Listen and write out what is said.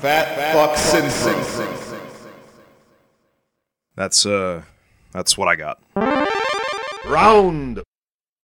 Fat fuck syndrome. That's uh, that's what I got. Round